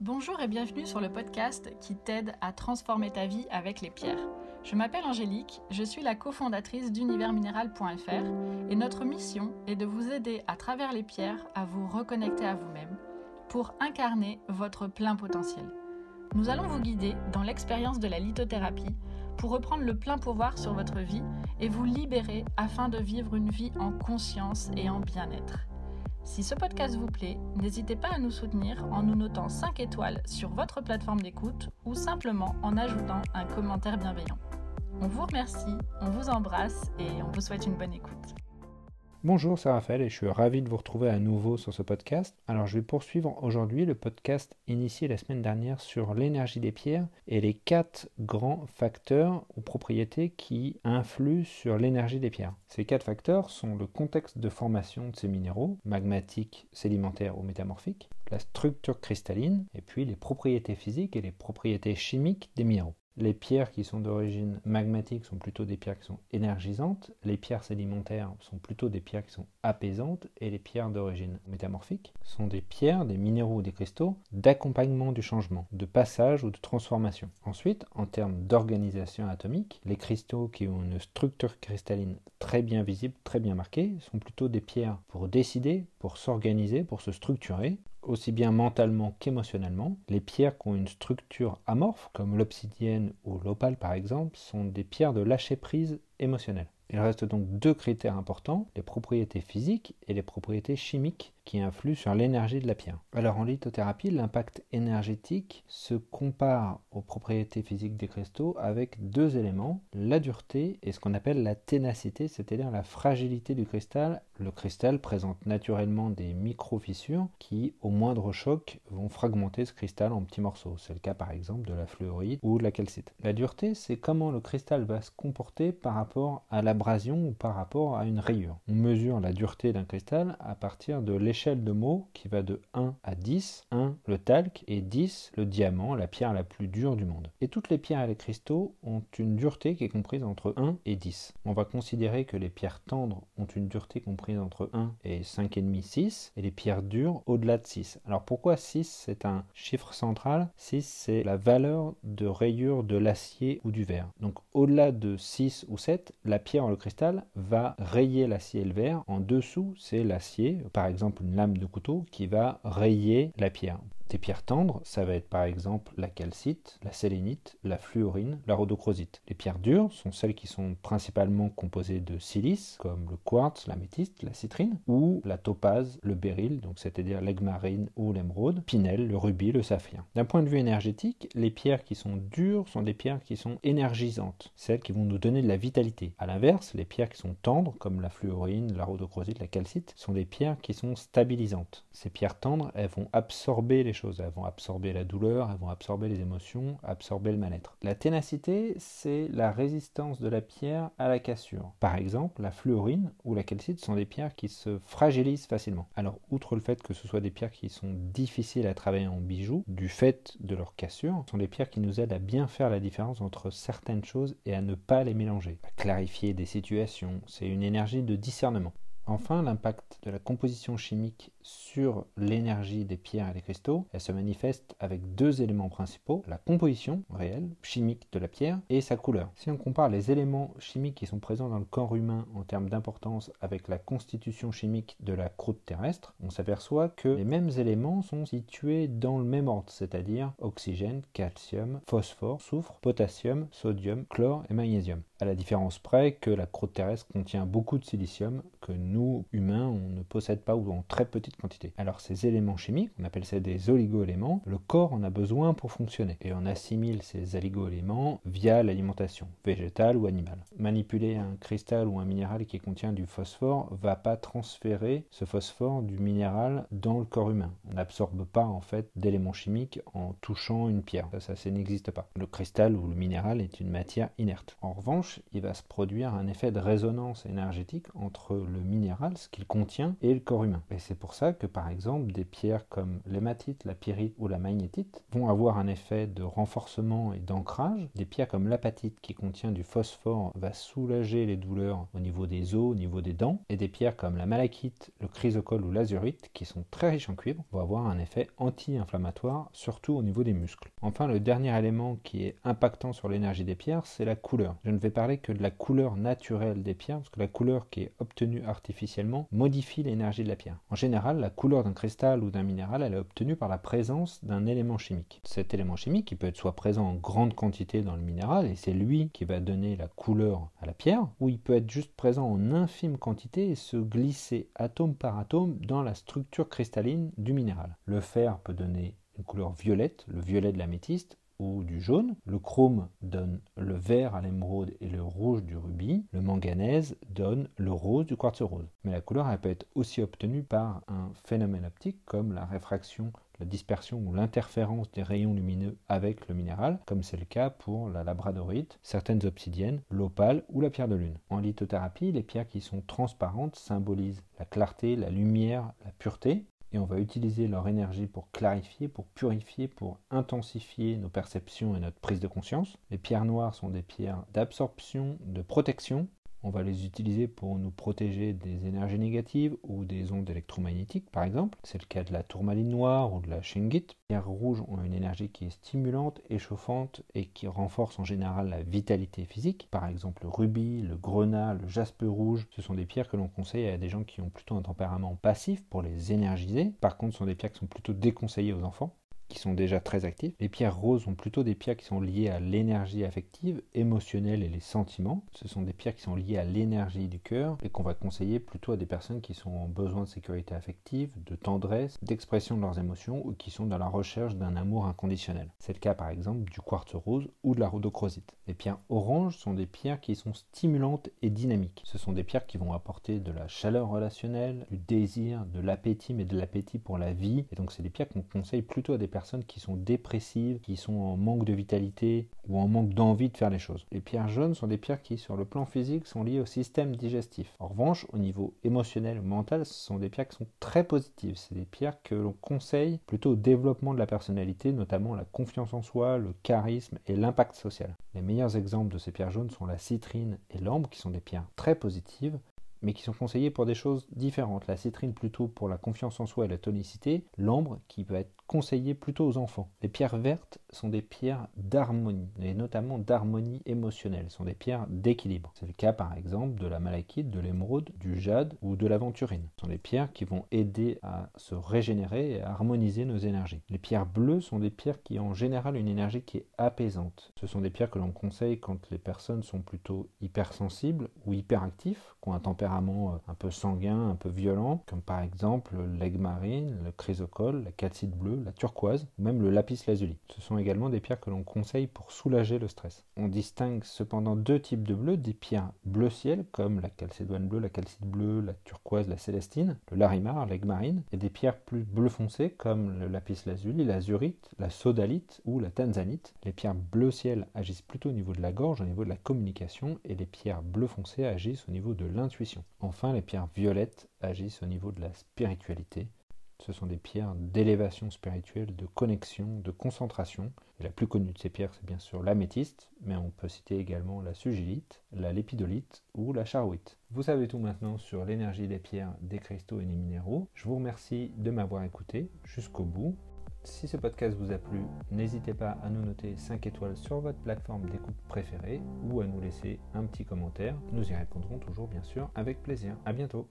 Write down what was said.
Bonjour et bienvenue sur le podcast qui t'aide à transformer ta vie avec les pierres. Je m'appelle Angélique, je suis la cofondatrice d'universminéral.fr et notre mission est de vous aider à travers les pierres à vous reconnecter à vous-même pour incarner votre plein potentiel. Nous allons vous guider dans l'expérience de la lithothérapie pour reprendre le plein pouvoir sur votre vie et vous libérer afin de vivre une vie en conscience et en bien-être. Si ce podcast vous plaît, n'hésitez pas à nous soutenir en nous notant 5 étoiles sur votre plateforme d'écoute ou simplement en ajoutant un commentaire bienveillant. On vous remercie, on vous embrasse et on vous souhaite une bonne écoute. Bonjour, c'est Raphaël et je suis ravi de vous retrouver à nouveau sur ce podcast. Alors je vais poursuivre aujourd'hui le podcast initié la semaine dernière sur l'énergie des pierres et les quatre grands facteurs ou propriétés qui influent sur l'énergie des pierres. Ces quatre facteurs sont le contexte de formation de ces minéraux, magmatiques, sédimentaires ou métamorphiques, la structure cristalline et puis les propriétés physiques et les propriétés chimiques des minéraux. Les pierres qui sont d'origine magmatique sont plutôt des pierres qui sont énergisantes, les pierres sédimentaires sont plutôt des pierres qui sont apaisantes, et les pierres d'origine métamorphique sont des pierres, des minéraux ou des cristaux d'accompagnement du changement, de passage ou de transformation. Ensuite, en termes d'organisation atomique, les cristaux qui ont une structure cristalline très bien visible, très bien marquée, sont plutôt des pierres pour décider, pour s'organiser, pour se structurer, aussi bien mentalement qu'émotionnellement. Les pierres qui ont une structure amorphe, comme l'obsidienne ou l'opale par exemple, sont des pierres de lâcher prise émotionnelle. Il reste donc deux critères importants, les propriétés physiques et les propriétés chimiques qui influent sur l'énergie de la pierre. Alors en lithothérapie, l'impact énergétique se compare aux propriétés physiques des cristaux avec deux éléments, la dureté et ce qu'on appelle la ténacité, c'est-à-dire la fragilité du cristal. Le cristal présente naturellement des micro-fissures qui, au moindre choc, vont fragmenter ce cristal en petits morceaux. C'est le cas par exemple de la fluorite ou de la calcite. La dureté, c'est comment le cristal va se comporter par rapport à l'abrasion ou par rapport à une rayure. On mesure la dureté d'un cristal à partir de l'échelle de mots qui va de 1 à 10, 1 le talc et 10 le diamant, la pierre la plus dure du monde. Et toutes les pierres et les cristaux ont une dureté qui est comprise entre 1 et 10. On va considérer que les pierres tendres ont une dureté comprise entre 1 et 5,5, 6, et les pierres dures au-delà de 6. Alors pourquoi 6 c'est un chiffre central? 6 c'est la valeur de rayure de l'acier ou du verre. Donc au-delà de 6 ou 7, la pierre le cristal va rayer l'acier et le verre. En dessous c'est l'acier, par exemple lame de couteau qui va rayer la pierre. Des pierres tendres, ça va être par exemple la calcite, la sélénite, la fluorine, la rhodochrosite. Les pierres dures sont celles qui sont principalement composées de silice, comme le quartz, l'améthyste, la citrine, ou la topaze, le béryl, donc c'est-à-dire l'aigue ou l'émeraude, pinel, le rubis, le saphir. D'un point de vue énergétique, les pierres qui sont dures sont des pierres qui sont énergisantes, celles qui vont nous donner de la vitalité. A l'inverse, les pierres qui sont tendres, comme la fluorine, la rhodochrosite, la calcite, sont des pierres qui sont stabilisantes. Ces pierres tendres, elles vont absorber les elles vont absorber la douleur, elles vont absorber les émotions, absorber le mal-être. La ténacité, c'est la résistance de la pierre à la cassure. Par exemple, la fluorine ou la calcite sont des pierres qui se fragilisent facilement. Alors, outre le fait que ce soit des pierres qui sont difficiles à travailler en bijoux, du fait de leur cassure, ce sont des pierres qui nous aident à bien faire la différence entre certaines choses et à ne pas les mélanger. À clarifier des situations, c'est une énergie de discernement. Enfin, l'impact de la composition chimique sur l'énergie des pierres et des cristaux, elle se manifeste avec deux éléments principaux, la composition réelle, chimique de la pierre et sa couleur. Si on compare les éléments chimiques qui sont présents dans le corps humain en termes d'importance avec la constitution chimique de la croûte terrestre, on s'aperçoit que les mêmes éléments sont situés dans le même ordre, c'est-à-dire oxygène, calcium, phosphore, soufre, potassium, sodium, chlore et magnésium. À la différence près que la croûte terrestre contient beaucoup de silicium que nous, humains, on ne possède pas ou en très petite quantité. Alors ces éléments chimiques, on appelle ça des oligo-éléments, le corps en a besoin pour fonctionner et on assimile ces oligo-éléments via l'alimentation, végétale ou animale. Manipuler un cristal ou un minéral qui contient du phosphore va pas transférer ce phosphore du minéral dans le corps humain. On n'absorbe pas en fait d'éléments chimiques en touchant une pierre. Ça, ça n'existe pas. Le cristal ou le minéral est une matière inerte. En revanche, il va se produire un effet de résonance énergétique entre le minéral, ce qu'il contient, et le corps humain. Et c'est pour ça que par exemple des pierres comme l'hématite, la pyrite ou la magnétite vont avoir un effet de renforcement et d'ancrage. Des pierres comme l'apatite qui contient du phosphore va soulager les douleurs au niveau des os, au niveau des dents. Et des pierres comme la malachite, le chrysocole ou l'azurite qui sont très riches en cuivre vont avoir un effet anti-inflammatoire surtout au niveau des muscles. Enfin le dernier élément qui est impactant sur l'énergie des pierres c'est la couleur. Je ne vais que de la couleur naturelle des pierres parce que la couleur qui est obtenue artificiellement modifie l'énergie de la pierre. En général, la couleur d'un cristal ou d'un minéral, elle est obtenue par la présence d'un élément chimique. Cet élément chimique, il peut être soit présent en grande quantité dans le minéral, et c'est lui qui va donner la couleur à la pierre, ou il peut être juste présent en infime quantité et se glisser atome par atome dans la structure cristalline du minéral. Le fer peut donner une couleur violette, le violet de l'améthyste, du jaune. Le chrome donne le vert à l'émeraude et le rouge du rubis. Le manganèse donne le rose du quartz rose. Mais la couleur elle peut être aussi obtenue par un phénomène optique comme la réfraction la dispersion ou l'interférence des rayons lumineux avec le minéral, comme c'est le cas pour la labradorite, certaines obsidiennes, l'opale ou la pierre de lune. En lithothérapie, les pierres qui sont transparentes symbolisent la clarté, la lumière, la pureté, et on va utiliser leur énergie pour clarifier, pour purifier, pour intensifier nos perceptions et notre prise de conscience. Les pierres noires sont des pierres d'absorption, de protection, on va les utiliser pour nous protéger des énergies négatives ou des ondes électromagnétiques, par exemple. C'est le cas de la tourmaline noire ou de la shingite. Les pierres rouges ont une énergie qui est stimulante, échauffante et qui renforce en général la vitalité physique. Par exemple, le rubis, le grenat, le jaspe rouge, ce sont des pierres que l'on conseille à des gens qui ont plutôt un tempérament passif pour les énergiser. Par contre, ce sont des pierres qui sont plutôt déconseillées aux enfants qui sont déjà très actifs. Les pierres roses sont plutôt des pierres qui sont liées à l'énergie affective, émotionnelle et les sentiments. Ce sont des pierres qui sont liées à l'énergie du cœur et qu'on va conseiller plutôt à des personnes qui sont en besoin de sécurité affective, de tendresse, d'expression de leurs émotions ou qui sont dans la recherche d'un amour inconditionnel. C'est le cas par exemple du quartz rose ou de la rhodochrosite. Les pierres oranges sont des pierres qui sont stimulantes et dynamiques. Ce sont des pierres qui vont apporter de la chaleur relationnelle, du désir, de l'appétit mais de l'appétit pour la vie. Et donc c'est des pierres qu'on conseille plutôt à des personnes qui sont dépressives, qui sont en manque de vitalité ou en manque d'envie de faire les choses. Les pierres jaunes sont des pierres qui, sur le plan physique, sont liées au système digestif. En revanche, au niveau émotionnel ou mental, ce sont des pierres qui sont très positives. C'est des pierres que l'on conseille plutôt au développement de la personnalité, notamment la confiance en soi, le charisme et l'impact social. Les meilleurs exemples de ces pierres jaunes sont la citrine et l'ambre, qui sont des pierres très positives, mais qui sont conseillées pour des choses différentes. La citrine plutôt pour la confiance en soi et la tonicité, l'ambre qui peut être conseillé plutôt aux enfants. Les pierres vertes sont des pierres d'harmonie, et notamment d'harmonie émotionnelle, sont des pierres d'équilibre. C'est le cas par exemple de la malachite, de l'émeraude, du jade ou de l'aventurine. Ce sont des pierres qui vont aider à se régénérer et à harmoniser nos énergies. Les pierres bleues sont des pierres qui ont en général une énergie qui est apaisante. Ce sont des pierres que l'on conseille quand les personnes sont plutôt hypersensibles ou hyperactifs, qui ont un tempérament euh, un peu sanguin, un peu violent, comme par exemple l'aigle marine, le chrysocole, la calcite bleue, la turquoise ou même le lapis lazuli. Ce sont également des pierres que l'on conseille pour soulager le stress. On distingue cependant deux types de bleu, des pierres bleu ciel comme la calcédoine bleue, la calcite bleue, la turquoise, la célestine, le larimar, l'aigle marine, et des pierres plus bleu foncé comme le lapis lazuli, l'azurite, la sodalite ou la tanzanite. Les pierres bleu ciel agissent plutôt au niveau de la gorge, au niveau de la communication, et les pierres bleu foncé agissent au niveau de l'intuition. Enfin, les pierres violettes agissent au niveau de la spiritualité, ce sont des pierres d'élévation spirituelle, de connexion, de concentration. La plus connue de ces pierres, c'est bien sûr l'améthyste, mais on peut citer également la sugilite, la lépidolite ou la charouite. Vous savez tout maintenant sur l'énergie des pierres, des cristaux et des minéraux. Je vous remercie de m'avoir écouté jusqu'au bout. Si ce podcast vous a plu, n'hésitez pas à nous noter 5 étoiles sur votre plateforme d'écoute préférée ou à nous laisser un petit commentaire. Nous y répondrons toujours bien sûr avec plaisir. À bientôt.